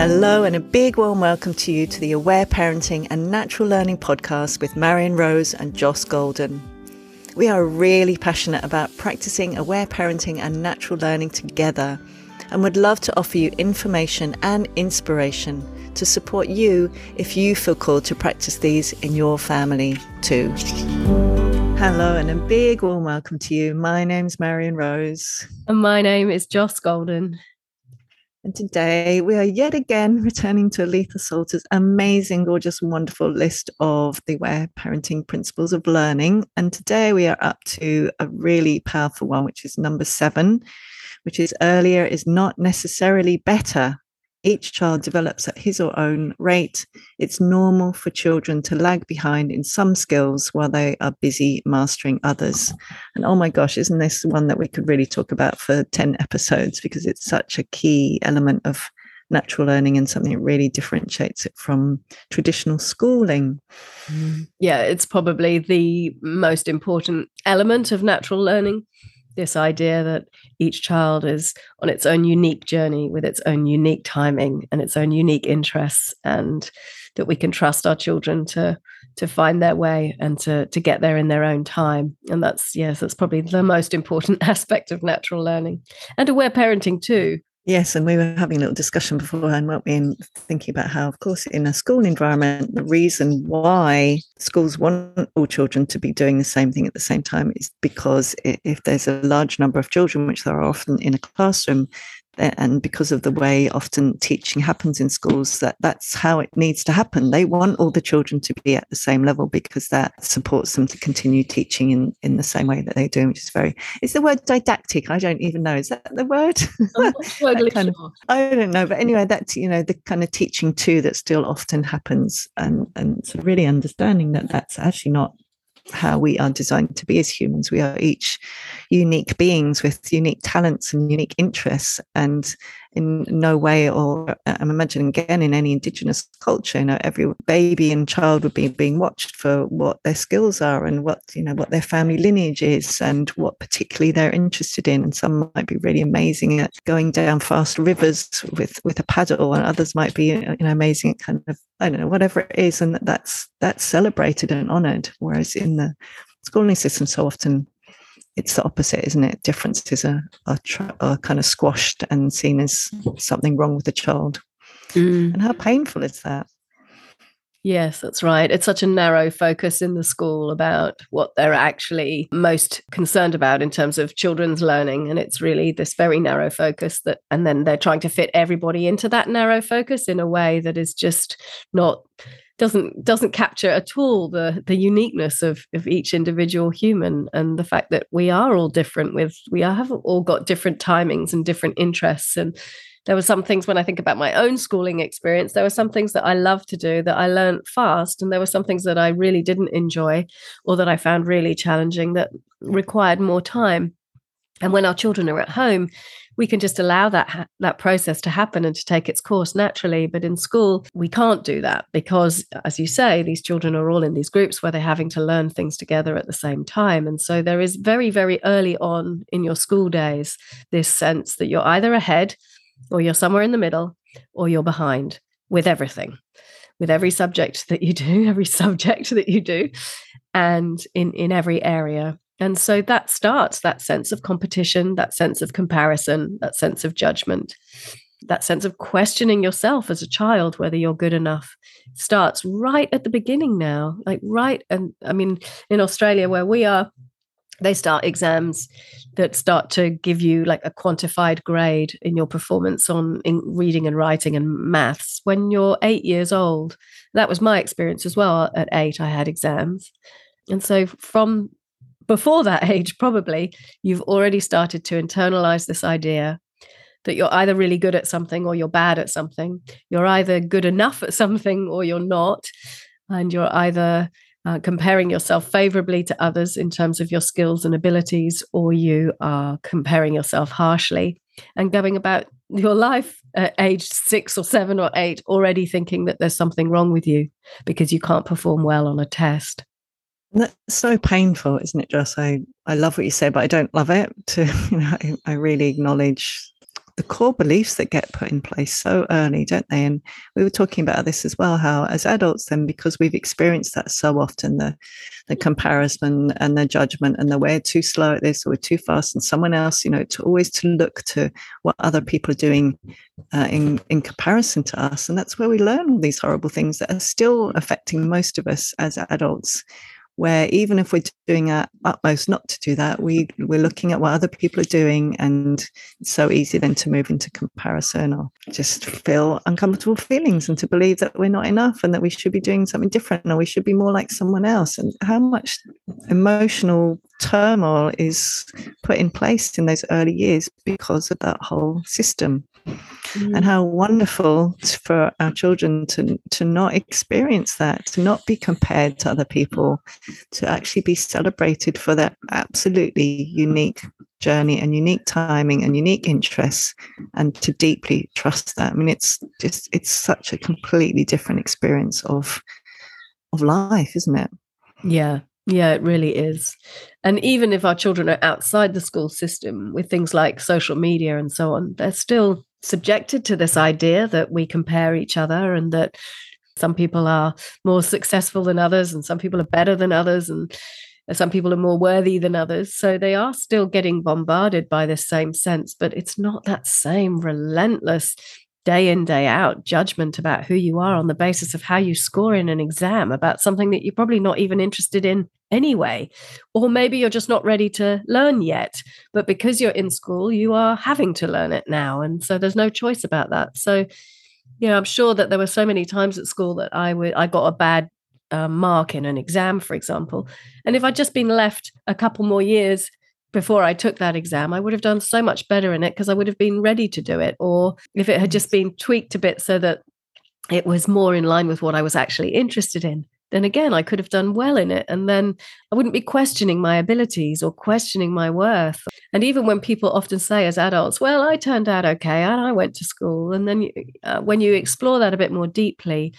Hello, and a big warm welcome to you to the Aware Parenting and Natural Learning podcast with Marion Rose and Joss Golden. We are really passionate about practicing aware parenting and natural learning together and would love to offer you information and inspiration to support you if you feel called to practice these in your family too. Hello, and a big warm welcome to you. My name's Marion Rose. And my name is Joss Golden. And today we are yet again returning to Aletha Solter's amazing, gorgeous, wonderful list of the Aware Parenting Principles of Learning. And today we are up to a really powerful one, which is number seven, which is earlier is not necessarily better. Each child develops at his or own rate. It's normal for children to lag behind in some skills while they are busy mastering others. And oh my gosh, isn't this one that we could really talk about for 10 episodes because it's such a key element of natural learning and something that really differentiates it from traditional schooling. Yeah, it's probably the most important element of natural learning this idea that each child is on its own unique journey with its own unique timing and its own unique interests and that we can trust our children to to find their way and to to get there in their own time. And that's yes that's probably the most important aspect of natural learning. And aware parenting too Yes, and we were having a little discussion beforehand, weren't we? And thinking about how, of course, in a school environment, the reason why schools want all children to be doing the same thing at the same time is because if there's a large number of children, which there are often in a classroom, and because of the way often teaching happens in schools that that's how it needs to happen. They want all the children to be at the same level because that supports them to continue teaching in in the same way that they do which is very is the word didactic? I don't even know. Is that the word, that kind of, i don't know. But anyway that's you know the kind of teaching too that still often happens. And and so really understanding that that's actually not how we are designed to be as humans. We are each unique beings with unique talents and unique interests. And in no way, or I'm imagining again in any indigenous culture, you know, every baby and child would be being watched for what their skills are and what, you know, what their family lineage is and what particularly they're interested in. And some might be really amazing at going down fast rivers with, with a paddle, and others might be, you know, amazing at kind of, I don't know, whatever it is. And that's, that's celebrated and honored. Whereas in the schooling system, so often it's the opposite, isn't it? Differences are, are, are kind of squashed and seen as something wrong with the child. Mm. And how painful is that? Yes, that's right. It's such a narrow focus in the school about what they're actually most concerned about in terms of children's learning. And it's really this very narrow focus that, and then they're trying to fit everybody into that narrow focus in a way that is just not doesn't doesn't capture at all the the uniqueness of of each individual human and the fact that we are all different with we have all got different timings and different interests and there were some things when I think about my own schooling experience, there were some things that I loved to do that I learned fast. And there were some things that I really didn't enjoy or that I found really challenging that required more time. And when our children are at home, we can just allow that ha- that process to happen and to take its course naturally but in school we can't do that because as you say these children are all in these groups where they're having to learn things together at the same time. And so there is very very early on in your school days this sense that you're either ahead or you're somewhere in the middle or you're behind with everything with every subject that you do every subject that you do and in in every area and so that starts that sense of competition, that sense of comparison, that sense of judgment, that sense of questioning yourself as a child, whether you're good enough, starts right at the beginning now. Like, right. And I mean, in Australia, where we are, they start exams that start to give you like a quantified grade in your performance on in reading and writing and maths when you're eight years old. That was my experience as well. At eight, I had exams. And so from before that age, probably, you've already started to internalize this idea that you're either really good at something or you're bad at something. You're either good enough at something or you're not. And you're either uh, comparing yourself favorably to others in terms of your skills and abilities, or you are comparing yourself harshly and going about your life at age six or seven or eight already thinking that there's something wrong with you because you can't perform well on a test. That's so painful, isn't it, Joss? I, I love what you say, but I don't love it. To you know, I, I really acknowledge the core beliefs that get put in place so early, don't they? And we were talking about this as well, how as adults, then because we've experienced that so often, the the comparison and the judgment and the we're too slow at this or we're too fast, and someone else, you know, to always to look to what other people are doing uh, in in comparison to us, and that's where we learn all these horrible things that are still affecting most of us as adults where even if we're doing our utmost not to do that, we we're looking at what other people are doing, and it's so easy then to move into comparison or just feel uncomfortable feelings and to believe that we're not enough and that we should be doing something different or we should be more like someone else. And how much emotional turmoil is put in place in those early years because of that whole system mm. and how wonderful for our children to to not experience that to not be compared to other people to actually be celebrated for their absolutely unique journey and unique timing and unique interests and to deeply trust that i mean it's just it's such a completely different experience of of life isn't it yeah yeah, it really is. And even if our children are outside the school system with things like social media and so on, they're still subjected to this idea that we compare each other and that some people are more successful than others and some people are better than others and some people are more worthy than others. So they are still getting bombarded by this same sense, but it's not that same relentless day in, day out judgment about who you are on the basis of how you score in an exam about something that you're probably not even interested in anyway. Or maybe you're just not ready to learn yet. But because you're in school, you are having to learn it now. And so there's no choice about that. So, you know, I'm sure that there were so many times at school that I would I got a bad uh, mark in an exam, for example. And if I'd just been left a couple more years before I took that exam, I would have done so much better in it because I would have been ready to do it. Or if it had just been tweaked a bit so that it was more in line with what I was actually interested in, then again, I could have done well in it. And then I wouldn't be questioning my abilities or questioning my worth. And even when people often say as adults, well, I turned out okay and I went to school. And then you, uh, when you explore that a bit more deeply,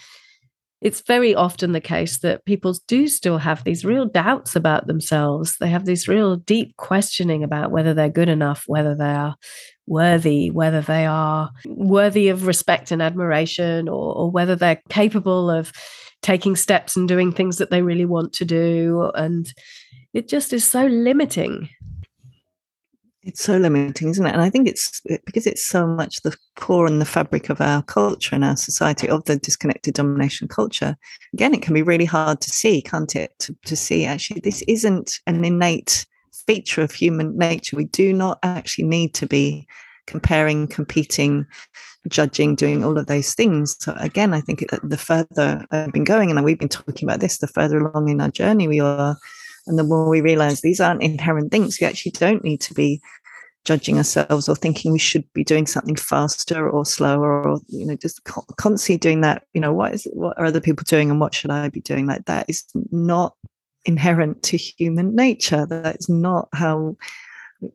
it's very often the case that people do still have these real doubts about themselves. They have this real deep questioning about whether they're good enough, whether they are worthy, whether they are worthy of respect and admiration, or, or whether they're capable of taking steps and doing things that they really want to do. And it just is so limiting it's so limiting, isn't it? And I think it's because it's so much the core and the fabric of our culture and our society of the disconnected domination culture. Again, it can be really hard to see, can't it? To, to see actually, this isn't an innate feature of human nature. We do not actually need to be comparing, competing, judging, doing all of those things. So again, I think uh, the further I've been going, and we've been talking about this, the further along in our journey we are. And the more we realize these aren't inherent things, we actually don't need to be judging ourselves or thinking we should be doing something faster or slower or you know just constantly doing that you know what is what are other people doing and what should i be doing? Like that is not inherent to human nature. That is not how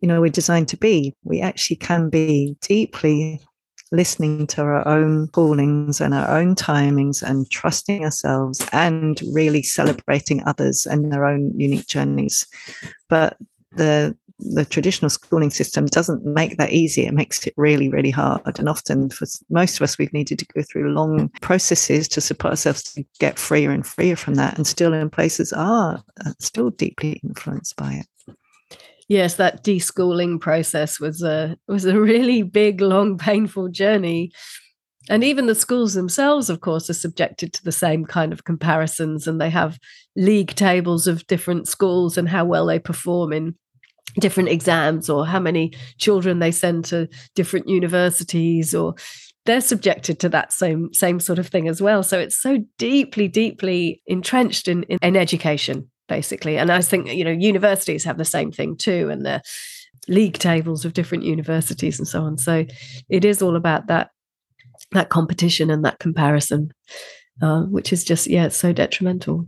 you know we're designed to be. We actually can be deeply listening to our own callings and our own timings and trusting ourselves and really celebrating others and their own unique journeys. But the the traditional schooling system doesn't make that easy. It makes it really, really hard. And often, for most of us, we've needed to go through long processes to support ourselves to get freer and freer from that. And still, in places, are uh, still deeply influenced by it yes, that deschooling process was a was a really big, long, painful journey. And even the schools themselves, of course, are subjected to the same kind of comparisons, and they have league tables of different schools and how well they perform in different exams, or how many children they send to different universities, or they're subjected to that same same sort of thing as well. So it's so deeply, deeply entrenched in, in, in education basically. And I think, you know, universities have the same thing too, and the league tables of different universities and so on. So it is all about that that competition and that comparison, uh, which is just yeah, it's so detrimental.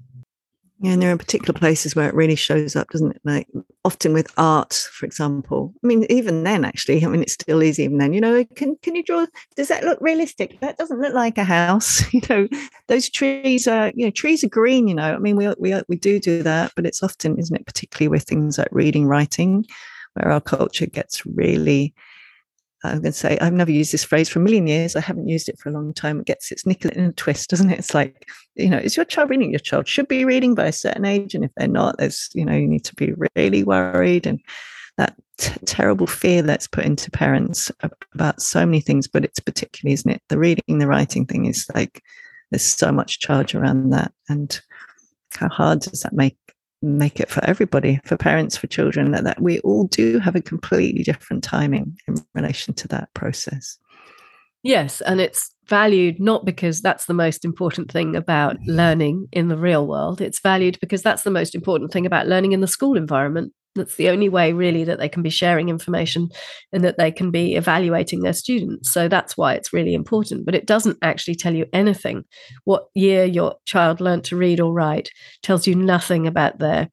Yeah, and there are particular places where it really shows up, doesn't it? Like often with art, for example. I mean, even then, actually, I mean, it's still easy even then. You know, can can you draw? Does that look realistic? That doesn't look like a house. You know, those trees are, you know, trees are green. You know, I mean, we we we do do that, but it's often, isn't it? Particularly with things like reading, writing, where our culture gets really I'm going to say I've never used this phrase for a million years. I haven't used it for a long time. It gets its nickel in a twist, doesn't it? It's like, you know, is your child reading? Your child should be reading by a certain age, and if they're not, there's, you know, you need to be really worried. And that t- terrible fear that's put into parents about so many things, but it's particularly, isn't it? The reading, the writing thing is like there's so much charge around that, and how hard does that make make it for everybody, for parents, for children, that, that we all do have a completely different timing in relation to that process. Yes, and it's valued not because that's the most important thing about mm-hmm. learning in the real world. It's valued because that's the most important thing about learning in the school environment. That's the only way, really, that they can be sharing information and that they can be evaluating their students. So that's why it's really important. But it doesn't actually tell you anything. What year your child learned to read or write tells you nothing about their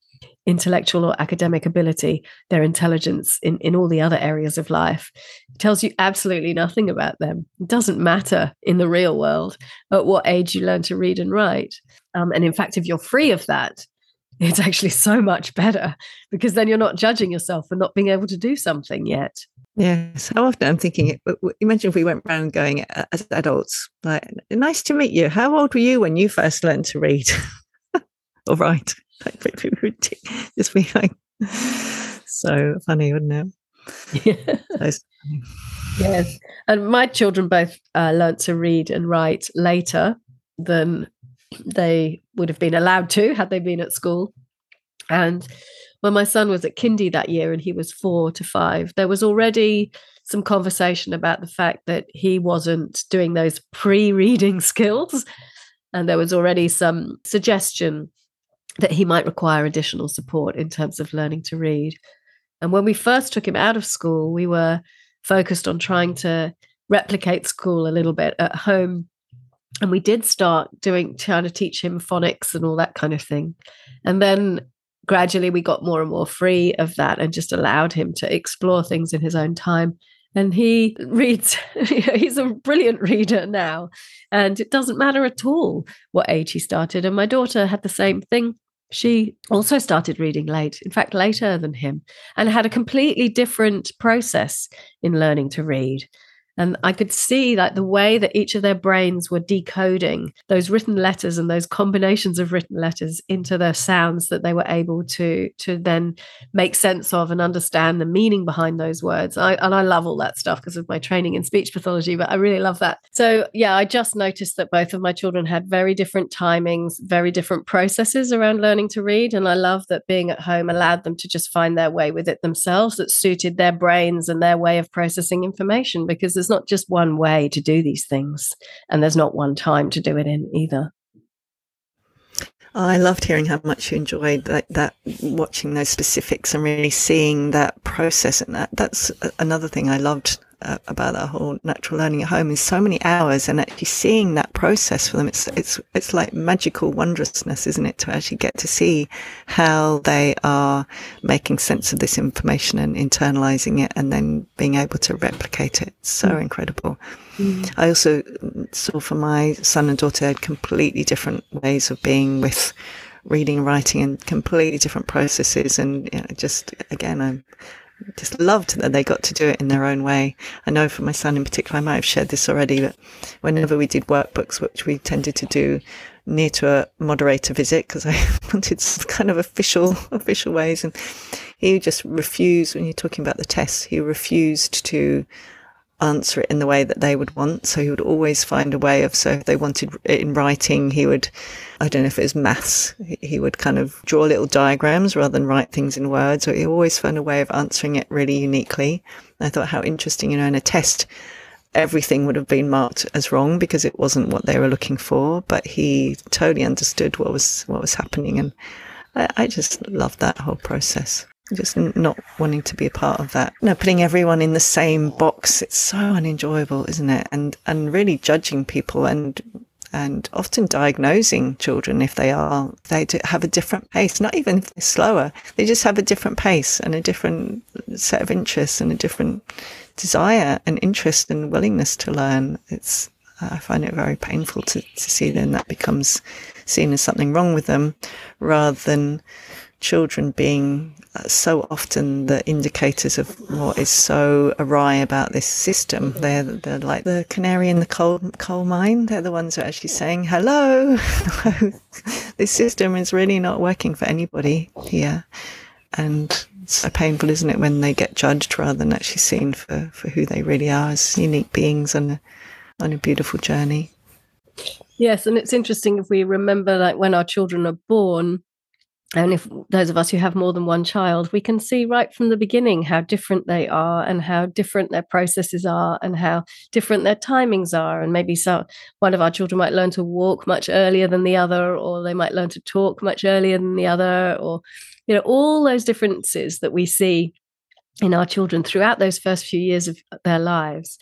intellectual or academic ability, their intelligence in, in all the other areas of life. It tells you absolutely nothing about them. It doesn't matter in the real world at what age you learn to read and write. Um, and in fact, if you're free of that, it's actually so much better because then you're not judging yourself for not being able to do something yet. Yes, how often I'm thinking, imagine if we went around going as adults, like, nice to meet you. How old were you when you first learned to read or write? Like, just be like, so funny, wouldn't it? Yeah. yes. And my children both uh, learned to read and write later than they would have been allowed to had they been at school. And when my son was at kindy that year and he was four to five, there was already some conversation about the fact that he wasn't doing those pre reading skills. And there was already some suggestion that he might require additional support in terms of learning to read. And when we first took him out of school, we were focused on trying to replicate school a little bit at home and we did start doing trying to teach him phonics and all that kind of thing. And then gradually we got more and more free of that and just allowed him to explore things in his own time. And he reads he's a brilliant reader now. And it doesn't matter at all what age he started. And my daughter had the same thing. She also started reading late in fact later than him and had a completely different process in learning to read and I could see that the way that each of their brains were decoding those written letters and those combinations of written letters into the sounds that they were able to to then make sense of and understand the meaning behind those words. I, and I love all that stuff because of my training in speech pathology, but I really love that. So yeah, I just noticed that both of my children had very different timings, very different processes around learning to read. And I love that being at home allowed them to just find their way with it themselves that suited their brains and their way of processing information because there's not just one way to do these things, and there's not one time to do it in either. I loved hearing how much you enjoyed that, that, watching those specifics and really seeing that process. And that, that's another thing I loved uh, about that whole natural learning at home is so many hours and actually seeing that process for them. It's, it's, it's like magical wondrousness, isn't it? To actually get to see how they are making sense of this information and internalizing it and then being able to replicate it. So mm. incredible. Mm. I also saw for my son and daughter had completely different ways of being with reading, writing and completely different processes. And you know, just again, I'm, just loved that they got to do it in their own way. I know for my son in particular, I might have shared this already, but whenever we did workbooks, which we tended to do near to a moderator visit, because I wanted kind of official, official ways, and he just refused, when you're talking about the tests, he refused to answer it in the way that they would want. So he would always find a way of, so if they wanted it in writing, he would, I don't know if it was maths, he would kind of draw little diagrams rather than write things in words. So he always found a way of answering it really uniquely. And I thought how interesting, you know, in a test, everything would have been marked as wrong because it wasn't what they were looking for, but he totally understood what was, what was happening. And I, I just loved that whole process just not wanting to be a part of that. No, putting everyone in the same box. It's so unenjoyable, isn't it? And and really judging people and and often diagnosing children if they are they have a different pace. Not even if they're slower, they just have a different pace and a different set of interests and a different desire and interest and willingness to learn. It's I find it very painful to, to see then that becomes seen as something wrong with them rather than children being uh, so often the indicators of what is so awry about this system. They're, they're like the canary in the coal, coal mine. They're the ones who are actually saying, hello, this system is really not working for anybody here. And it's so painful, isn't it, when they get judged rather than actually seen for, for who they really are as unique beings on a, on a beautiful journey. Yes, and it's interesting if we remember like when our children are born, and if those of us who have more than one child, we can see right from the beginning how different they are and how different their processes are and how different their timings are. And maybe so one of our children might learn to walk much earlier than the other, or they might learn to talk much earlier than the other, or you know, all those differences that we see in our children throughout those first few years of their lives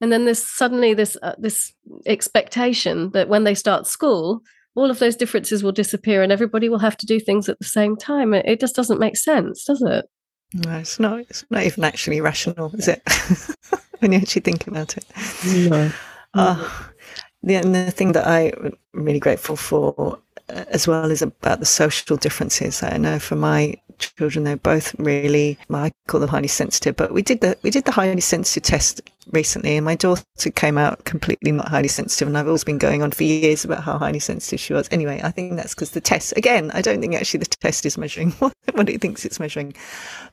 and then there's suddenly this uh, this expectation that when they start school all of those differences will disappear and everybody will have to do things at the same time. It, just doesn't make sense does it? No it's not it's not even actually rational is it? When you actually think about it. No. Uh, the, and the thing that i'm really grateful for as well as about the social differences i know for my children. They're both really, I call them highly sensitive. But we did the we did the highly sensitive test recently, and my daughter came out completely not highly sensitive. And I've always been going on for years about how highly sensitive she was. Anyway, I think that's because the test. Again, I don't think actually the test is measuring what, what it thinks it's measuring.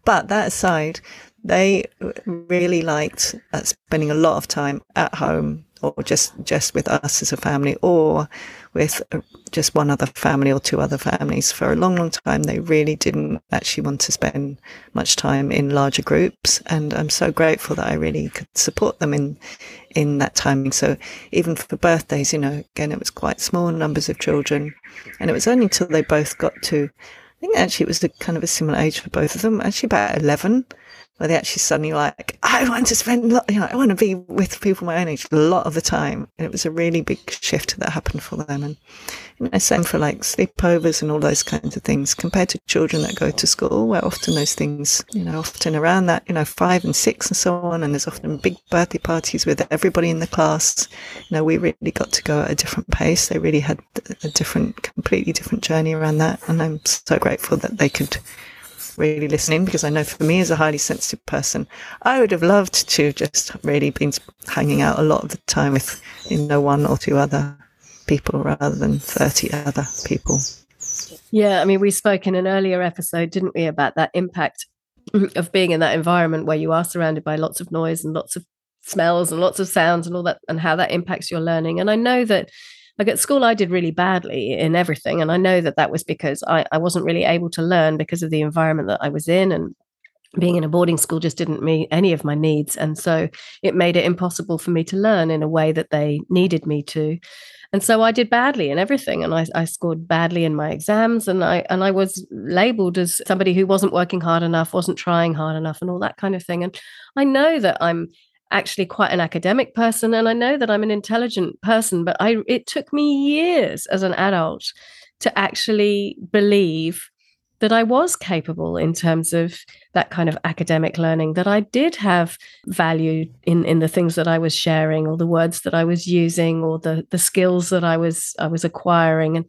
But that aside, they really liked uh, spending a lot of time at home or just just with us as a family or with uh, just one other family or two other families for a long long time. They really didn't actually want to spend much time in larger groups and i'm so grateful that i really could support them in in that timing. So even for birthdays you know again it was quite small numbers of children and it was only until they both got to i think actually it was a kind of a similar age for both of them actually about 11 where they actually suddenly like, I want to spend, you know, I want to be with people my own age a lot of the time. And it was a really big shift that happened for them. And you know, same for like sleepovers and all those kinds of things compared to children that go to school where often those things, you know, often around that, you know, five and six and so on. And there's often big birthday parties with everybody in the class. You know, we really got to go at a different pace. They really had a different, completely different journey around that. And I'm so grateful that they could really listening because I know for me as a highly sensitive person, I would have loved to just really been hanging out a lot of the time with, you know, one or two other people rather than 30 other people. Yeah, I mean, we spoke in an earlier episode, didn't we, about that impact of being in that environment where you are surrounded by lots of noise and lots of smells and lots of sounds and all that, and how that impacts your learning. And I know that like at school i did really badly in everything and i know that that was because I, I wasn't really able to learn because of the environment that i was in and being in a boarding school just didn't meet any of my needs and so it made it impossible for me to learn in a way that they needed me to and so I did badly in everything, and I, I, scored badly in my exams, and I and I was labelled as somebody who wasn't working hard enough, wasn't trying hard enough, and all that kind of thing. And I know that I'm actually quite an academic person and I know that I'm an intelligent person, but I it took me years as an adult to actually believe that I was capable in terms of that kind of academic learning, that I did have value in, in the things that I was sharing or the words that I was using or the the skills that I was I was acquiring. And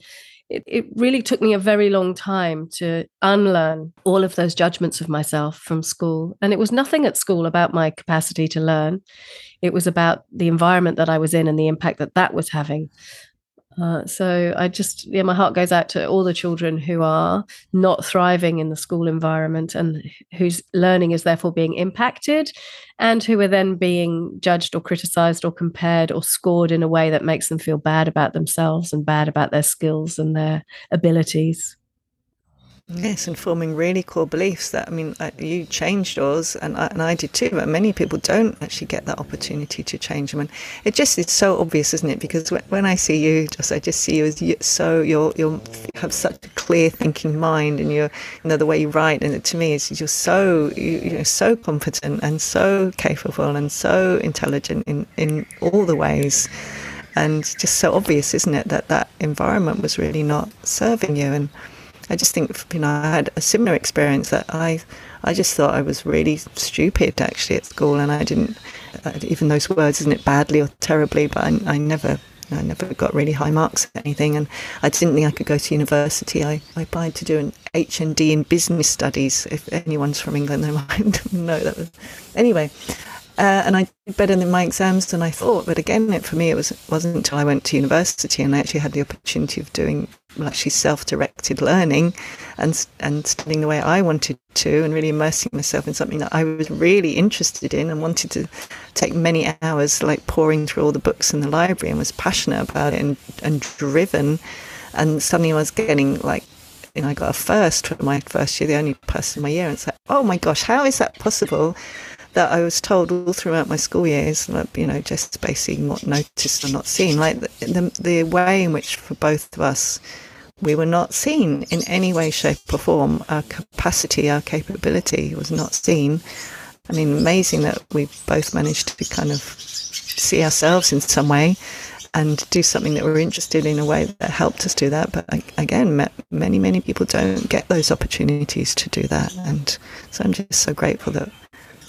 it, it really took me a very long time to unlearn all of those judgments of myself from school. And it was nothing at school about my capacity to learn. It was about the environment that I was in and the impact that that was having uh, so I just, yeah, my heart goes out to all the children who are not thriving in the school environment and whose learning is therefore being impacted and who are then being judged or criticized or compared or scored in a way that makes them feel bad about themselves and bad about their skills and their abilities. Yes, and forming really core beliefs that, I mean, uh, you changed yours and I, and I did too, but many people don't actually get that opportunity to change them. And it just, it's so obvious, isn't it? Because when I see you, just, I just see you as you, so, you're, you have such a clear thinking mind and you're, you know, the way you write. And it, to me, is you're so, you, you're so competent and so capable and so intelligent in, in all the ways and just so obvious, isn't it, that that environment was really not serving you. And I just think you know I had a similar experience that I I just thought I was really stupid actually at school, and I didn't uh, even those words, isn't it, badly or terribly, but I, I never I never got really high marks at anything, and I didn't think I could go to university. I, I applied to do an HND in business studies. If anyone's from England, they might know that. Was, anyway, uh, and I did better in my exams than I thought. But again, it, for me, it was wasn't until I went to university and I actually had the opportunity of doing actually self-directed learning and and studying the way I wanted to, and really immersing myself in something that I was really interested in and wanted to take many hours, like pouring through all the books in the library, and was passionate about it and and driven. And suddenly, I was getting like you know, I got a first for my first year, the only person in my year. And it's like, oh my gosh, how is that possible? That I was told all throughout my school years, you know, just basically not noticed or not seen. Like the, the, the way in which for both of us, we were not seen in any way, shape, or form. Our capacity, our capability was not seen. I mean, amazing that we both managed to kind of see ourselves in some way and do something that we're interested in a way that helped us do that. But again, many, many people don't get those opportunities to do that. And so I'm just so grateful that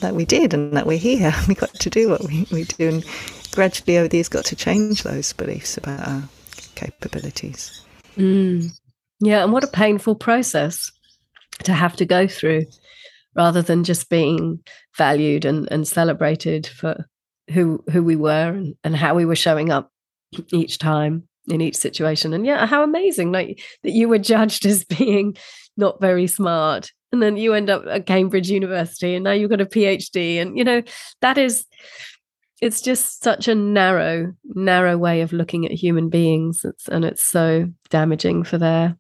that we did and that we're here. We got to do what we, we do. And gradually over the years got to change those beliefs about our capabilities. Mm. Yeah. And what a painful process to have to go through rather than just being valued and, and celebrated for who who we were and, and how we were showing up each time in each situation. And yeah, how amazing like that you were judged as being not very smart and then you end up at Cambridge University and now you've got a PhD and you know that is it's just such a narrow narrow way of looking at human beings. It's, and it's so damaging for their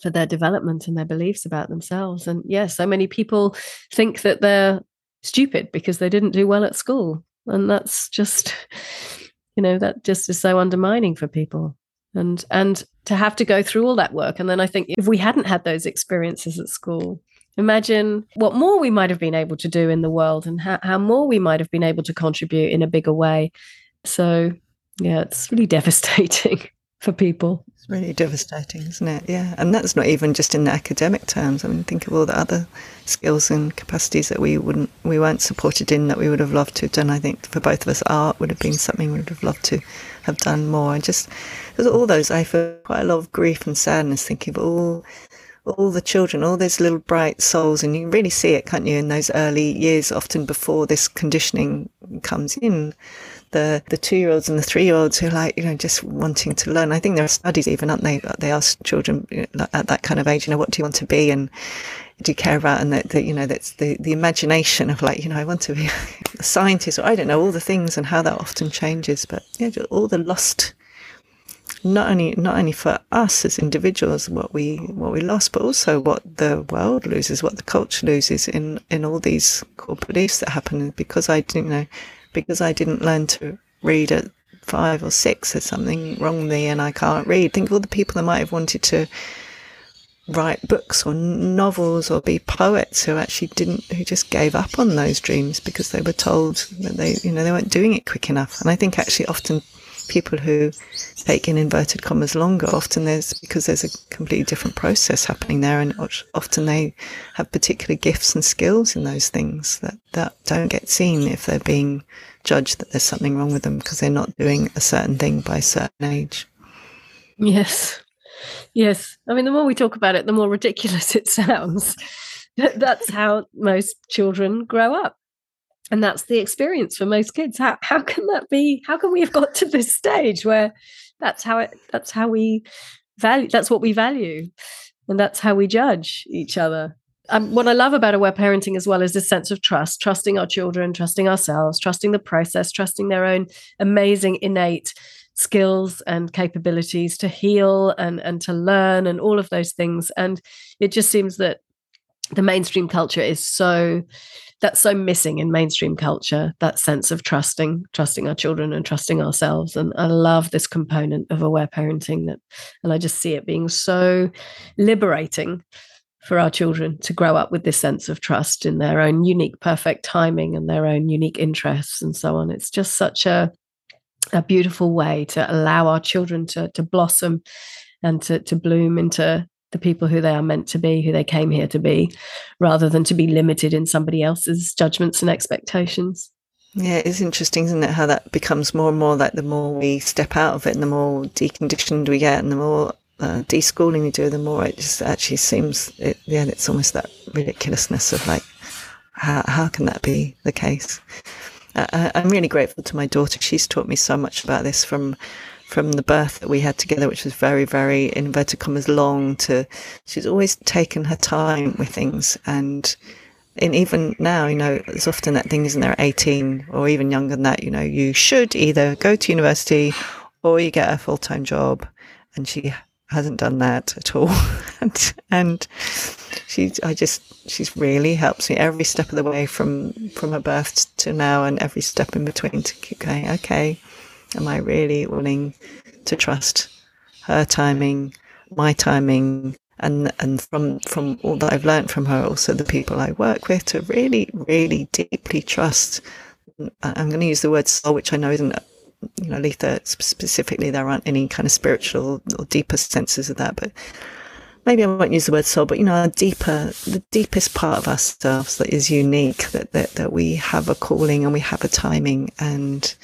for their development and their beliefs about themselves. And yes yeah, so many people think that they're stupid because they didn't do well at school. And that's just you know that just is so undermining for people. And and to have to go through all that work. And then i think if we hadn't had those experiences at school imagine what more we might have been able to do in the world and how, how more we might have been able to contribute in a bigger way. So yeah it's really devastating for people. It's really devastating isn't it? Yeah. And that's not even just in the academic terms. I mean think of all the other skills and capacities that we wouldn't we weren't supported in that we would have loved to have done. I think for both of us art would have been something we would have loved to have done more. And just there's all those, I feel quite a lot of grief and sadness thinking of all all the children, all those little bright souls, and you really see it, can't you, in those early years, often before this conditioning comes in. The the two year olds and the three year olds who are like, you know, just wanting to learn. I think there are studies even, aren't they? They ask children at that kind of age, you know, what do you want to be? And do you care about and that, that you know that's the the imagination of like you know I want to be a scientist or I don't know all the things and how that often changes but yeah all the lost not only not only for us as individuals what we what we lost but also what the world loses what the culture loses in in all these core beliefs that happen. Because I didn't know because I didn't learn to read at five or six there's something wrong me and I can't read. Think of all the people that might have wanted to write books or novels or be poets who actually didn't who just gave up on those dreams because they were told that they you know they weren't doing it quick enough. And i think actually often people who take in inverted commas longer often there's because there's a completely different process happening there and often they have particular gifts and skills in those things that that don't get seen if they're being judged that there's something wrong with them because they're not doing a certain thing by a certain age yes Yes. I mean, the more we talk about it, the more ridiculous it sounds. that's how most children grow up. And that's the experience for most kids. How, how can that be? How can we have got to this stage where that's how it, that's how we value, that's what we value. And that's how we judge each other. Um, what I love about aware parenting as well is this sense of trust, trusting our children, trusting ourselves, trusting the process, trusting their own amazing innate skills and capabilities to heal and and to learn and all of those things and it just seems that the mainstream culture is so that's so missing in mainstream culture that sense of trusting trusting our children and trusting ourselves. And i love this component of aware parenting that and i just see it being so liberating for our children to grow up with this sense of trust in their own unique perfect timing and their own unique interests and so on. It's just such a a beautiful way to allow our children to to blossom and to to bloom into the people who they are meant to be, who they came here to be, rather than to be limited in somebody else's judgments and expectations. Yeah, it's interesting, isn't it? How that becomes more and more like the more we step out of it and the more deconditioned we get and the more uh, deschooling we do, the more it just actually seems, it, yeah, it's almost that ridiculousness of like, how, how can that be the case? Uh, I'm really grateful to my daughter. She's taught me so much about this from from the birth that we had together, which was very, very in inverted commas long. To she's always taken her time with things, and and even now, you know, there's often that thing, isn't there, 18 or even younger than that, you know, you should either go to university or you get a full time job. And she hasn't done that at all. and, and she, I just, she's really helps me every step of the way from, from her birth to now and every step in between to keep going, okay, am I really willing to trust her timing, my timing, and and from from all that I've learned from her, also the people I work with, to really really deeply trust. I'm going to use the word soul, which I know isn't you know Aletha specifically. There aren't any kind of spiritual or deeper senses of that, but maybe I won't use the word soul, but you know, a deeper, the deepest part of ourselves that is unique, that, that, that we have a calling and we have a timing and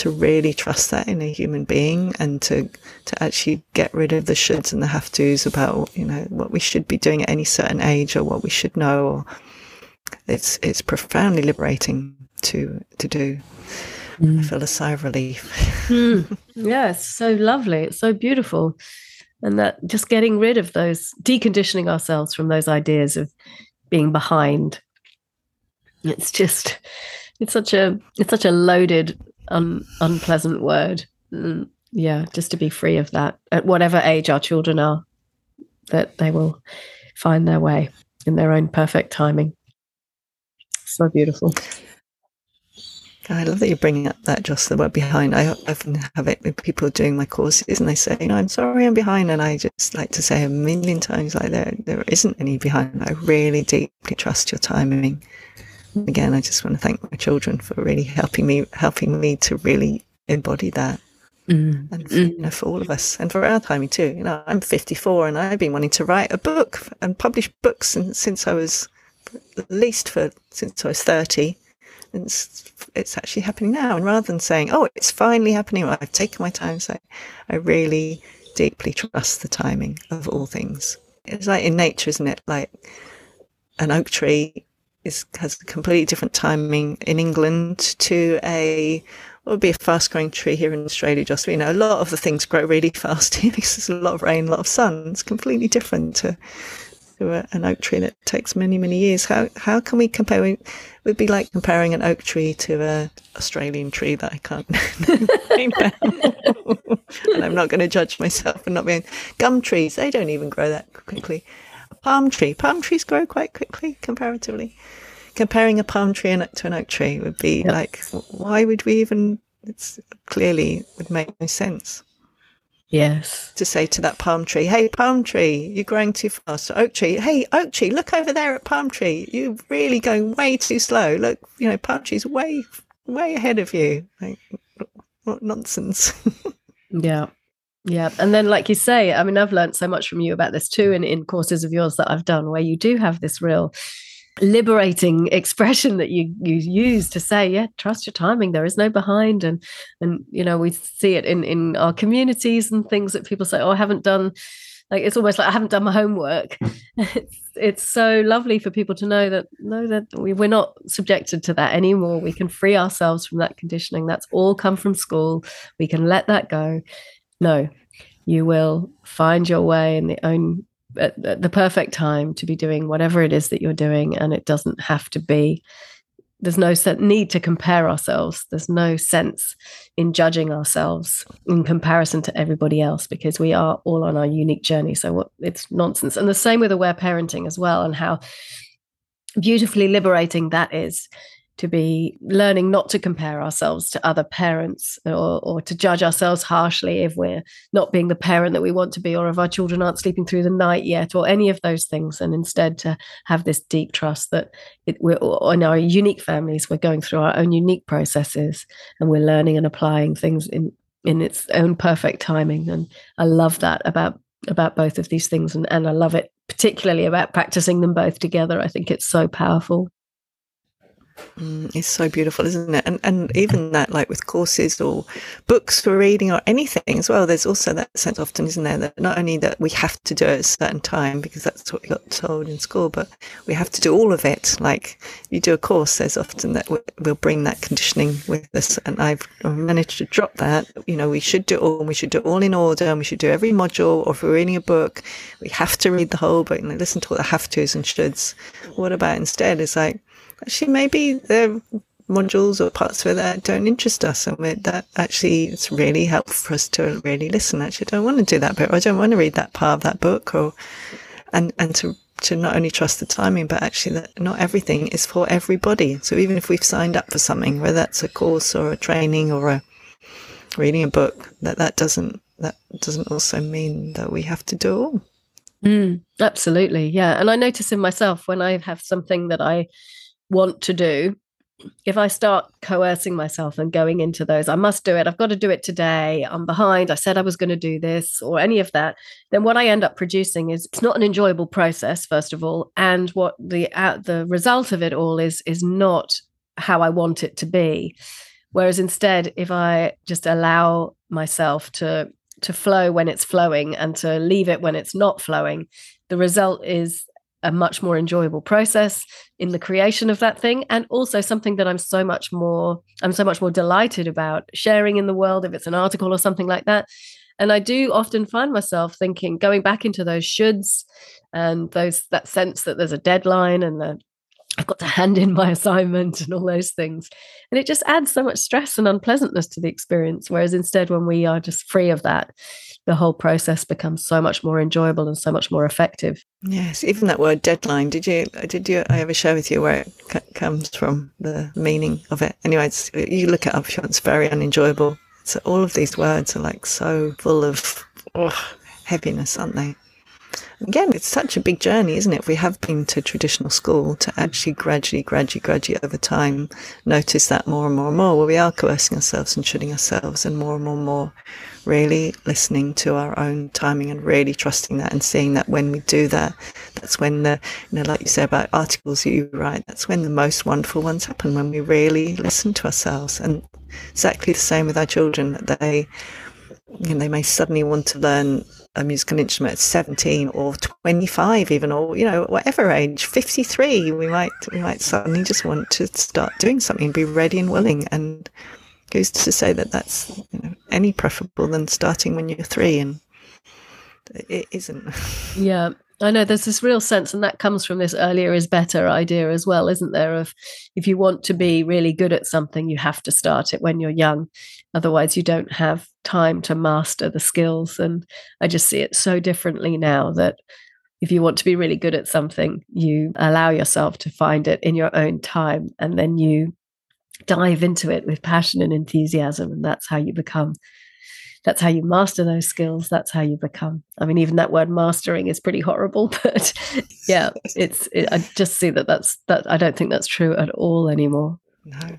to really trust that in a human being and to to actually get rid of the shoulds and the have tos about you know what we should be doing at any certain age or what we should know or it's it's profoundly liberating to to do. Mm. I feel a sigh of relief. Mm. yeah it's so lovely. It's so beautiful. And that just getting rid of those deconditioning ourselves from those ideas of being behind. It's just it's such a it's such a loaded un, unpleasant word. Mm, yeah, just to be free of that at whatever age our children are, that they will find their way in their own perfect timing. So beautiful. I love that you're bringing up that just the word behind. I often have it with people doing my courses and they say, you know, I'm sorry I'm behind. And I just like to say a million times like there, there isn't any behind. I really deeply trust your timing again, I just want to thank my children for really helping me, helping me to really embody that. Mm. And for, you know, for all of us, and for our timing too. You know, I'm 54, and I've been wanting to write a book and publish books since, since I was at least for since I was 30. And it's, it's actually happening now. And rather than saying, "Oh, it's finally happening," well, I've taken my time. So I really deeply trust the timing of all things. It's like in nature, isn't it? Like an oak tree is has a completely different timing in England to a what would be a fast growing tree here in Australia. Just you know, a lot of the things grow really fast here because there's a lot of rain, a lot of sun. It's completely different to, to a, an oak tree that takes many many years. How how can we compare? It would be like comparing an oak tree to a Australian tree that I can't name and I'm not going to judge myself for not being gum trees. They don't even grow that quickly palm tree. Palm trees grow quite quickly comparatively. Comparing a palm tree to an oak tree would be like, why would we even? It's clearly would make no sense. Yes. To say to that palm tree, hey, palm tree, you're growing too fast. Oak tree, hey, oak tree, look over there at palm tree. You're really going way too slow. Look, you know, palm tree's way, way ahead of you. Like, what nonsense. yeah. Yeah. And then, like you say, I mean, I've learned so much from you about this too in, in courses of yours that I've done where you do have this real liberating expression that you you use to say yeah trust your timing there is no behind and and you know we see it in in our communities and things that people say oh i haven't done like it's almost like i haven't done my homework. Hmm. It's, it's so lovely for people to know that no that we, we're not subjected to that anymore. We can free ourselves from that conditioning. That's all come from school. We can let that go no, you will find your way in the own at, the perfect time to be doing whatever it is that you're doing, and it doesn't have to be. There's no need to compare ourselves. There's no sense in judging ourselves in comparison to everybody else because we are all on our unique journey. So it's nonsense. And the same with aware parenting as well, and how beautifully liberating that is to be learning not to compare ourselves to other parents or, or to judge ourselves harshly if we're not being the parent that we want to be or if our children aren't sleeping through the night yet or any of those things and instead to have this deep trust that it, we're in our unique families we're going through our own unique processes and we're learning and applying things in in its own perfect timing. And i love that about about both of these things and, and i love it particularly about practicing them both together. I think it's so powerful Mm, it's so beautiful, isn't it? And and even that, like with courses or books for reading or anything as well. There's also that sense often, isn't there, that not only that we have to do it at a certain time because that's what we got told in school, but we have to do all of it. Like you do a course, there's often that we'll bring that conditioning with us, and I've managed to drop that. You know, we should do all, and we should do all in order, and we should do every module. Or if we're reading a book, we have to read the whole book and listen to all the have tos and shoulds. What about instead? It's like actually maybe the modules or parts of it that don't interest us and that actually it's really helpful for us to really listen. Actually I don't want to do that bit or I don't want to read that part of that book or and and to to not only trust the timing but actually that not everything is for everybody. So even if we've signed up for something whether that's a course or a training or a reading a book that that doesn't that doesn't also mean that we have to do all. Mm, absolutely yeah. And i notice in myself when i have something that i want to do, if I start coercing myself and going into those, I must do it, I've got to do it today, I'm behind, I said I was going to do this, or any of that, then what I end up producing is it's not an enjoyable process, first of all. And what the uh, the result of it all is is not how I want it to be. Whereas instead, if I just allow myself to to flow when it's flowing and to leave it when it's not flowing, the result is a much more enjoyable process in the creation of that thing and also something that I'm so much more I'm so much more delighted about sharing in the world if it's an article or something like that. And I do often find myself thinking going back into those shoulds and those that sense that there's a deadline and that I've got to hand in my assignment and all those things. And it just adds so much stress and unpleasantness to the experience. Whereas instead, when we are just free of that, the whole process becomes so much more enjoyable and so much more effective. Yes, even that word deadline. Did you did you I ever share with you where it c- comes from, the meaning of it? Anyway, you look it up. It's very unenjoyable. So all of these words are like so full of oh, heaviness, aren't they? Again, it's such a big journey, isn't it? We have been to traditional school to actually gradually, gradually, gradually over time notice that more and more and more, where we are coercing ourselves and shooting ourselves, and more and more and more really listening to our own timing and really trusting that and seeing that when we do that, that's when the, you know, like you say about articles you write, that's when the most wonderful ones happen, when we really listen to ourselves. And exactly the same with our children, that they, know, they may suddenly want to learn a musical instrument at 17 or 25 even or you know whatever age 53 we might we might suddenly just want to start doing something be ready and willing. And goes to say that that's you know, any preferable than starting when you're three and it isn't. Yeah i know there's this real sense and that comes from this earlier is better idea as well isn't there of if you want to be really good at something you have to start it when you're young. Otherwise you don't have time to master the skills and i just see it so differently now that if you want to be really good at something you allow yourself to find it in your own time and then you dive into it with passion and enthusiasm and that's how you become that's how you master those skills. That's how you become. I mean even that word mastering is pretty horrible but yeah it's it, i just see that that's that i don't think that's true at all anymore. No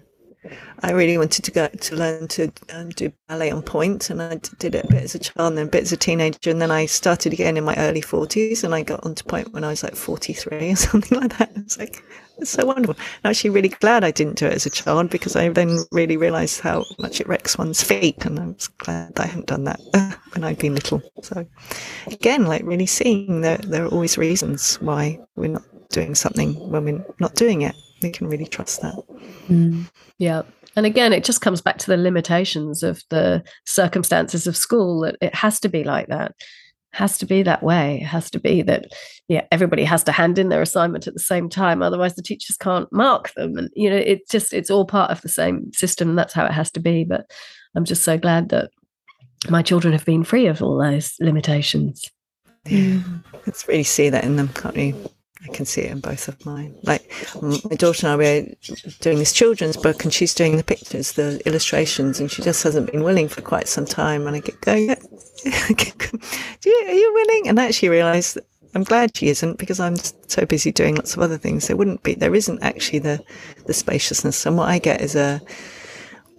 I really wanted to go to learn to um, do ballet on and I did it a bit as a child and then a bit as a teenager, and then I started again in my early forties, and I got onto pointe when I was like forty three or something like that. It's like it's so wonderful. I'm actually really glad I didn't do it as a child because I then really realised how much it wrecks one's feet, and I was glad I hadn't done that when I'd been little. So again, like really seeing that there are always reasons why we're not doing something when we're not doing it we can really trust that. Mm. Yeah. And again, it just comes back to the limitations of the circumstances of school. That it has to be like that. It has to be that way. It has to be that yeah, everybody has to hand in their assignment at the same time. Otherwise the teachers can't mark them. And you know, it's just it's all part of the same system. That's how it has to be. But I'm just so glad that my children have been free of all those limitations. Yeah. Let's really see that in them, can't we? I can see it in both of mine. Like my daughter and I were doing this children's book, and she's doing the pictures, the illustrations, and she just hasn't been willing for quite some time. And I get going, you, are you willing? And I actually realised I'm glad she isn't because I'm so busy doing lots of other things. There wouldn't be, there isn't actually the the spaciousness. And what I get is a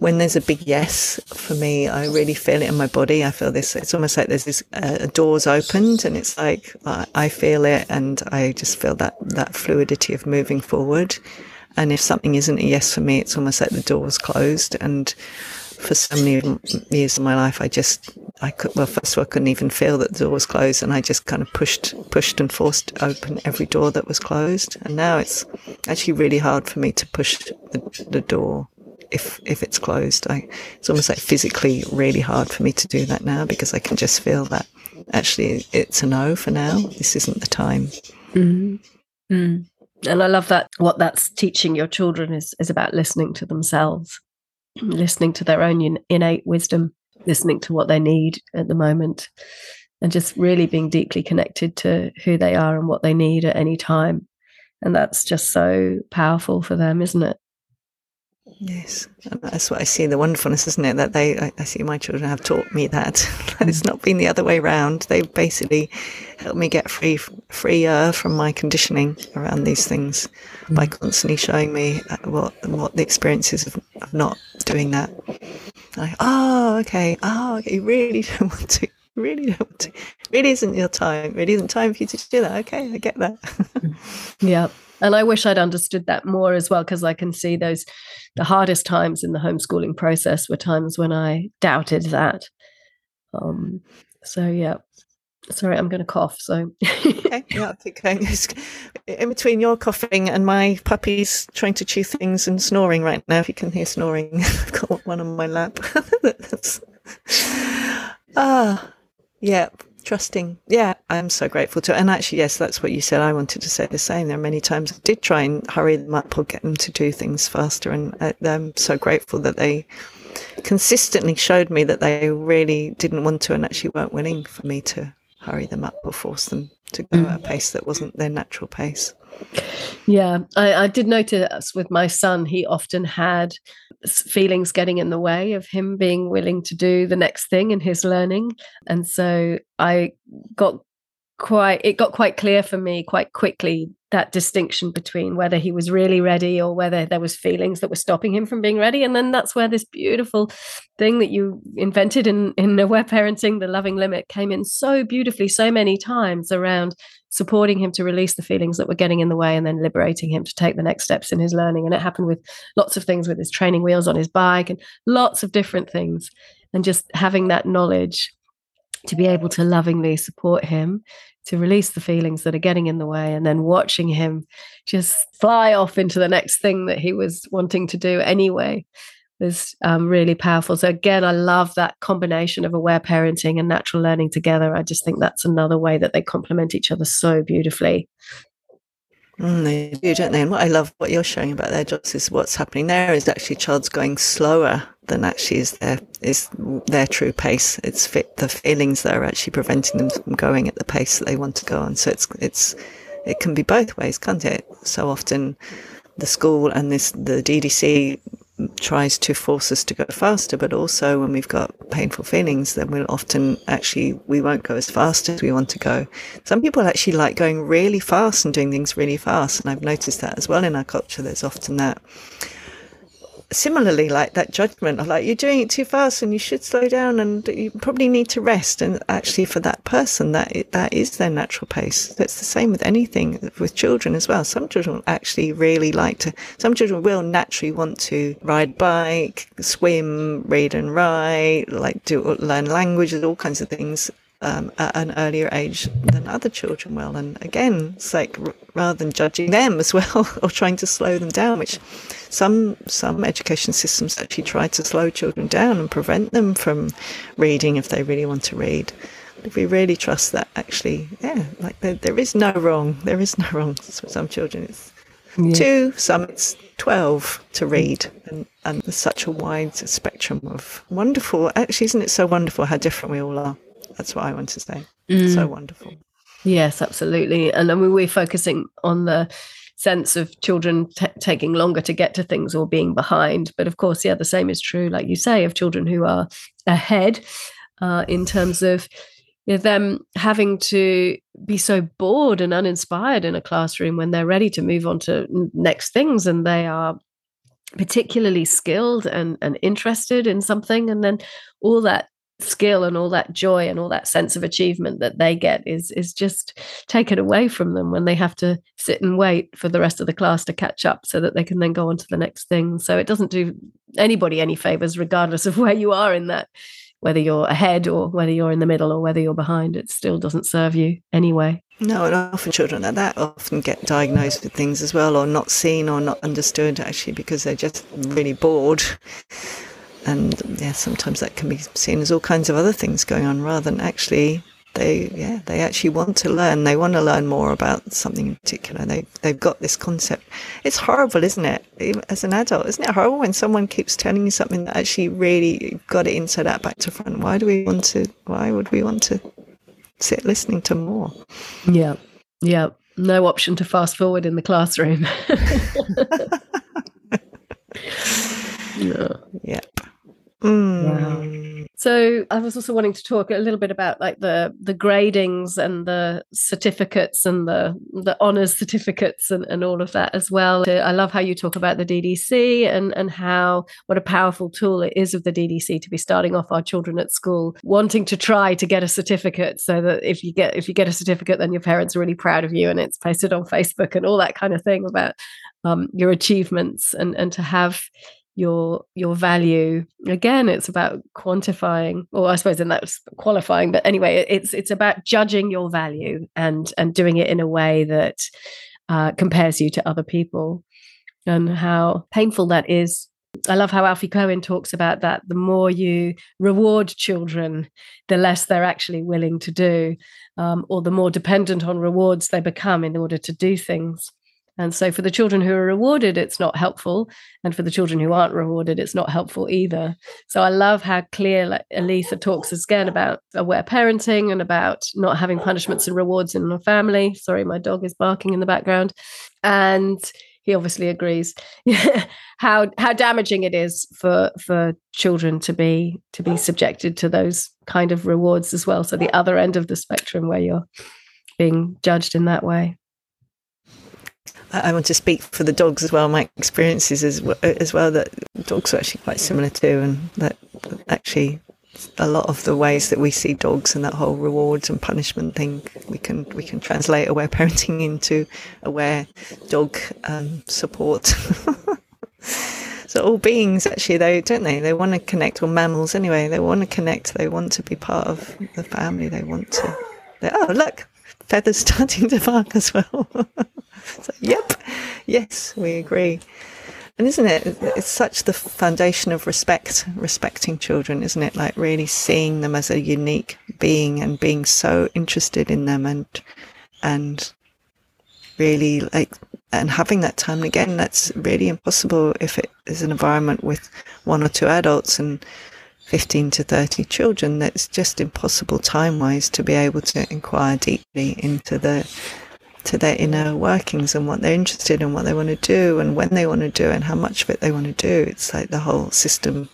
when there's a big yes for me, I really feel it in my body. I feel this. It's almost like there's this uh, doors opened, and it's like I, I feel it, and I just feel that that fluidity of moving forward. And if something isn't a yes for me, it's almost like the door's closed. And for so many years of my life, I just, I could, well, first of all, I couldn't even feel that the door was closed. And I just kind of pushed, pushed and forced open every door that was closed. And now it's actually really hard for me to push the, the door if if it's closed. I, it's almost like physically really hard for me to do that now because I can just feel that actually it's a no for now. This isn't the time. Mm-hmm. Mm. And I love that what that's teaching your children is is about listening to themselves, listening to their own innate wisdom, listening to what they need at the moment, and just really being deeply connected to who they are and what they need at any time. And that's just so powerful for them, isn't it? Yes, that's what I see the wonderfulness, isn't it? That they, I, I see my children have taught me that. that it's not been the other way around. They've basically helped me get free, freer from my conditioning around these things mm. by constantly showing me uh, what what the experiences of, of not doing that. Like, oh, okay, oh, okay, you really don't want to, really don't want to, really isn't your time, really isn't time for you to do that. Okay, I get that. yeah. And I wish I'd understood that more as well, because I can see those the hardest times in the homeschooling process were times when I doubted that. Um, so yeah. Sorry, I'm going to cough. So okay, yeah, going. In between your coughing and my puppy's trying to chew things and snoring right now. If you can hear snoring, I've got one on my lap. ah, yeah trusting. Yeah, I'm so grateful to. And actually, yes, that's what you said. I wanted to say the same. There are many times I did try and hurry them up or get them to do things faster, and uh, I'm so grateful that they consistently showed me that they really didn't want to and actually weren't willing for me to hurry them up or force them to go mm. at a pace that wasn't their natural pace. Yeah, I, I, did notice with my son, he often had feelings getting in the way of him being willing to do the next thing in his learning. And so I got quite, it got quite clear for me quite quickly that distinction between whether he was really ready or whether there was feelings that were stopping him from being ready. And then that's where this beautiful thing that you invented in in aware parenting the loving limit came in so beautifully so many times around supporting him to release the feelings that were getting in the way and then liberating him to take the next steps in his learning. And it happened with lots of things with his training wheels on his bike and lots of different things. And just having that knowledge to be able to lovingly support him to release the feelings that are getting in the way and then watching him just fly off into the next thing that he was wanting to do anyway was um, really powerful. So again, I love that combination of aware parenting and natural learning together. I just think that's another way that they complement each other so beautifully. Mm, they do, don't they? And what I love, what you're showing about their jobs is what's happening there is actually child's going slower than actually is their is their true pace. It's fit the feelings that are actually preventing them from going at the pace that they want to go on. So it's it's it can be both ways, can't it? So often the school and this the DDC tries to force us to go faster, but also when we've got painful feelings, then we'll often actually, we won't go as fast as we want to go. Some people actually like going really fast and doing things really fast. And I've noticed that as well in our culture. There's often that similarly like that judgment of like you're doing it too fast and you should slow down and you probably need to rest. And actually for that person that that is their natural pace. That's the same with anything with children as well. Some children actually really like to some children will naturally want to ride bike swim read and write like do learn languages all kinds of things um, at an earlier age than other children will. And again, it's like r- rather than judging them as well or trying to slow them down, which some some education systems actually try to slow children down and prevent them from reading if they really want to read. If we really trust that, actually, yeah, like there, there is no wrong. There is no wrong. For some children, it's yeah. two, some it's 12 to read. And, and there's such a wide spectrum of wonderful. Actually, isn't it so wonderful how different we all are? That's what I want to say. Mm. So wonderful. Yes, absolutely. And I mean, we're focusing on the sense of children t- taking longer to get to things or being behind. But of course, yeah, the same is true, like you say, of children who are ahead uh, in terms of you know, them having to be so bored and uninspired in a classroom when they're ready to move on to next things and they are particularly skilled and, and interested in something. And then all that skill and all that joy and all that sense of achievement that they get is is just taken away from them when they have to sit and wait for the rest of the class to catch up so that they can then go on to the next thing. So it doesn't do anybody any favors regardless of where you are in that whether you're ahead or whether you're in the middle or whether you're behind it still doesn't serve you anyway. No, and often children like that often get diagnosed with things as well, or not seen or not understood actually because they're just really bored and yeah, sometimes that can be seen as all kinds of other things going on rather than actually they yeah they actually want to learn. They want to learn more about something in particular. They they've got this concept. It's horrible isn't it? As an adult isn't it horrible when someone keeps telling you something that actually really got it inside out back to front? Why do we want to why would we want to sit listening to more? Yeah. Yeah. No option to fast forward in the classroom. Yeah. yep Mm. Wow. So I was also wanting to talk a little bit about like the the gradings and the certificates and the the honors certificates and, and all of that as well. I love how you talk about the DDC and and how what a powerful tool it is of the DDC to be starting off our children at school wanting to try to get a certificate so that if you get if you get a certificate then your parents are really proud of you and it's posted on Facebook and all that kind of thing about um, your achievements and and to have your your value again it's about quantifying or i suppose then that's qualifying but anyway it's it's about judging your value and and doing it in a way that uh, compares you to other people and how painful that is I love how Alfie Kohn talks about that. The more you reward children, the less they're actually willing to do, um, or the more dependent on rewards they become in order to do things. And so for the children who are rewarded, it's not helpful. And for the children who aren't rewarded, it's not helpful either. So I love how clear Aletha talks again about aware parenting and about not having punishments and rewards in the family. Sorry, my dog is barking in the background. And he obviously agrees how how damaging it is for for children to be to be subjected to those kind of rewards as well. So the other end of the spectrum where you're being judged in that way. I want to speak for the dogs as well. My experiences as as well that dogs are actually quite similar too, and that actually a lot of the ways that we see dogs and that whole rewards and punishment thing, we can we can translate aware parenting into aware dog um, support. so all beings actually, they don't they? They want to connect. Or mammals anyway, they want to connect. They want to be part of the family. They want to. They, oh look, feathers starting to bark as well. so, yep, yes, we agree. And isn't it? It's such the foundation of respect, respecting children, isn't it? Like really seeing them as a unique being and being so interested in them and and really like and having that time and again that's really impossible if it is an environment with one or two adults and 15 to 30 children that's just impossible time wise to be able to inquire deeply into the to their inner workings and what they're interested in, what they want to do, and when they want to do, and how much of it they want to do. It's like the whole system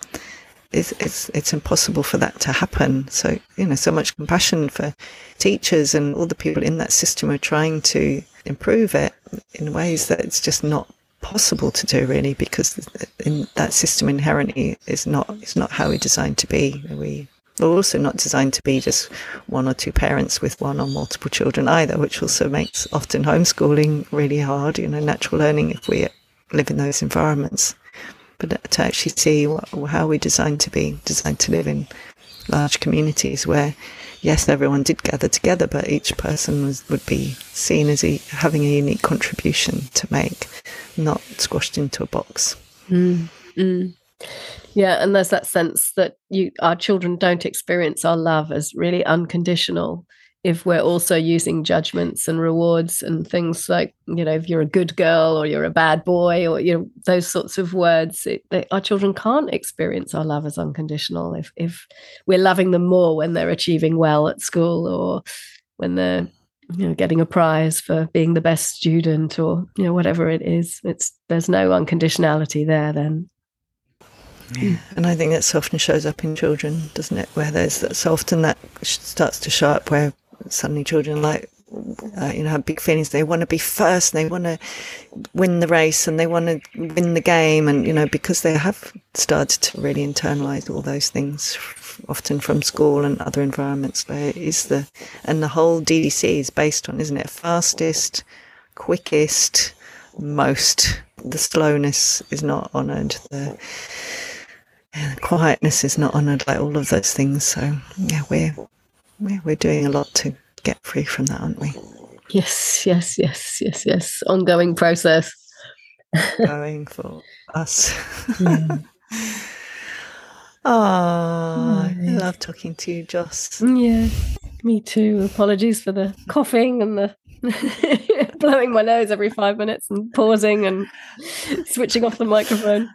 is it's it's impossible for that to happen. So you know, so much compassion for teachers and all the people in that system are trying to improve it in ways that it's just not possible to do really because in that system inherently is not is not how we're designed to be. We we're also not designed to be just one or two parents with one or multiple children either, which also makes often homeschooling really hard, you know, natural learning if we live in those environments. But uh, to actually see what, how we're designed to be, designed to live in large communities where, yes, everyone did gather together, but each person was, would be seen as a, having a unique contribution to make, not squashed into a box. Mm, mm. Yeah, and there's that sense that you our children don't experience our love as really unconditional if we're also using judgments and rewards and things like you know if you're a good girl or you're a bad boy or you know those sorts of words it, they, our children can't experience our love as unconditional if if we're loving them more when they're achieving well at school or when they're you know getting a prize for being the best student or you know whatever it is it's there's no unconditionality there then yeah. And I think that often shows up in children, doesn't it? Where there's that, so often that starts to show up where suddenly children like, uh, you know, have big feelings. They want to be first. They want to win the race and they want to win the game. And, you know, because they have started to really internalize all those things often from school and other environments where it is the and the whole DDC is based on, isn't it? Fastest, quickest, most. The slowness is not honoured. The, the quietness is not honoured. Like all of those things. So yeah, we're we're, we're doing a lot to get free from that, aren't we? Yes, yes, yes, yes, yes. Ongoing process. Going for us. Yeah. Oh, I love talking to you, Joss. Yeah, me too. Apologies for the coughing and the blowing my nose every five minutes and pausing and switching off the microphone.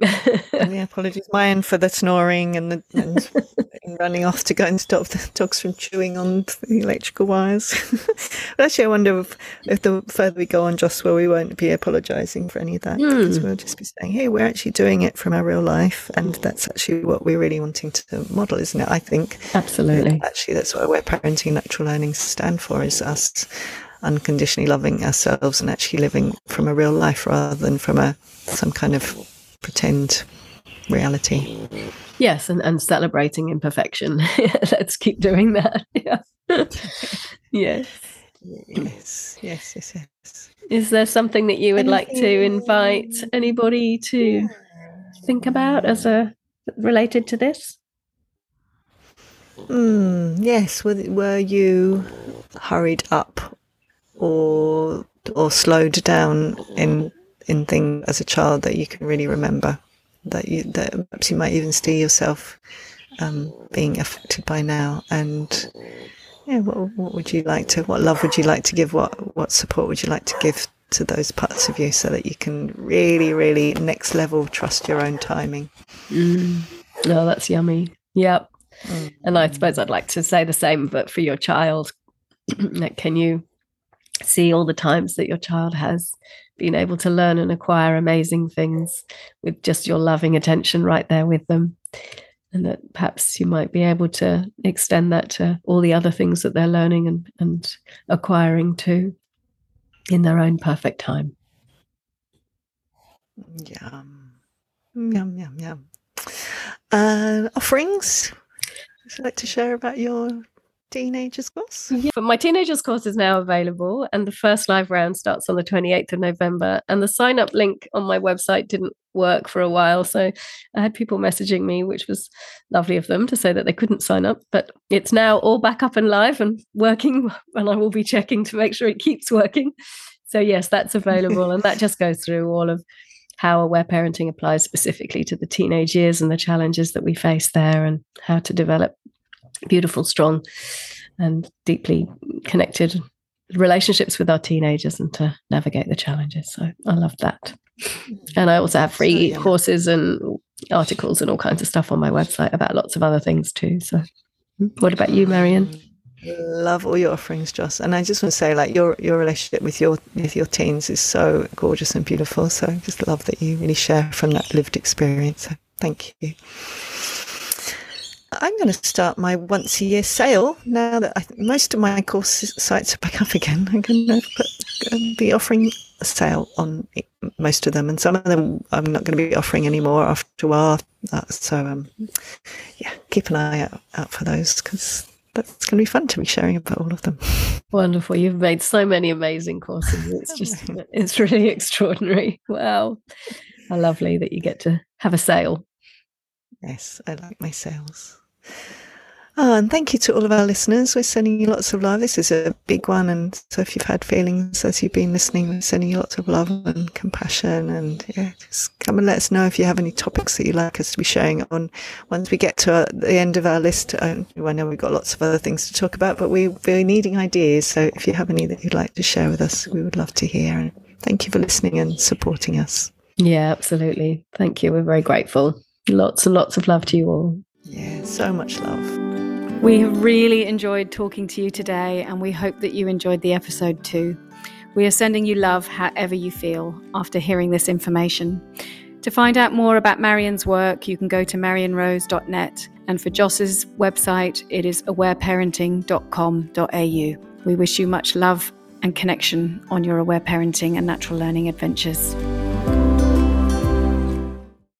yeah, apologies, mine for the snoring and the and running off to go and stop the dogs from chewing on the electrical wires. but actually, I wonder if, if the further we go on, Joshua, we won't be apologising for any of that mm. because we'll just be saying, "Hey, we're actually doing it from our real life, and that's actually what we're really wanting to model, isn't it?" I think absolutely. Actually, that's what Aware Parenting natural learning stand for: is us unconditionally loving ourselves and actually living from a real life rather than from a some kind of pretend reality. Yes, and, and celebrating imperfection. Let's keep doing that. Yeah. yes. Yes, yes, yes, yes. Is there something that you would Anything? like to invite anybody to think about as a related to this? Mm, yes. Were, were you hurried up or or slowed down in in things as a child that you can really remember that you that perhaps you might even see yourself um, being affected by now. And yeah what, what would you like to what love would you like to give? What what support would you like to give to those parts of you so that you can really really next level trust your own timing? Mm. no that's yummy. Yep. Mm. and i suppose i'd like to say the same but for your child can you see all the times that your child has been able to learn and acquire amazing things with just your loving attention right there with them. And that perhaps you might be able to extend that to all the other things that they're learning and, and acquiring too in their own perfect time. Yum. Yum, yum, yum. Uh, offerings? Would you like to share about your teenagers course? Yeah, but my teenagers course is now available, and the first live round starts on the 28th of November. And the sign up link on my website didn't work for a while. So I had people messaging me, which was lovely of them to say that they couldn't sign up. But it's now all back up and live and working, and I will be checking to make sure it keeps working. So, yes, that's available. and that just goes through all of how aware parenting applies specifically to the teenage years and the challenges that we face there and how to develop beautiful, strong, and deeply connected relationships with our teenagers and to navigate the challenges. So I love that. And I also have free courses and articles and all kinds of stuff on my website about lots of other things too. So what about you, Marion? Love all your offerings, Joss. And I just want to say, like your your relationship with your with your teens is so gorgeous and beautiful. So I just love that you really share from that lived experience. So thank you. I'm going to start my once a year sale now that I, most of my course sites are back up again. I'm going to put, be offering a sale on most of them, and some of them I'm not going to be offering anymore after a while. So, um, yeah, keep an eye out, out for those because that's going to be fun to be sharing about all of them. Wonderful. You've made so many amazing courses. It's just, it's really extraordinary. Wow. How lovely that you get to have a sale. Yes, I like my sales. Oh, and thank you to all of our listeners. We're sending you lots of love. This is a big one. And so if you've had feelings as you've been listening, we're sending you lots of love and compassion. And yeah, just come and let us know if you have any topics that you'd like us to be sharing on. Once we get to uh, the end of our list, I know we've got lots of other things to talk about, but we, we're needing ideas. So if you have any that you'd like to share with us, we would love to hear. And thank you for listening and supporting us. Yeah, absolutely. Thank you. We're very grateful. Lots and lots of love to you all. Yeah, so much love. We have really enjoyed talking to you today, and we hope that you enjoyed the episode too. We are sending you love however you feel after hearing this information. To find out more about Marion's work, you can go to marionrose.net, and for Joss's website, it is awareparenting.com.au. We wish you much love and connection on your aware parenting and natural learning adventures.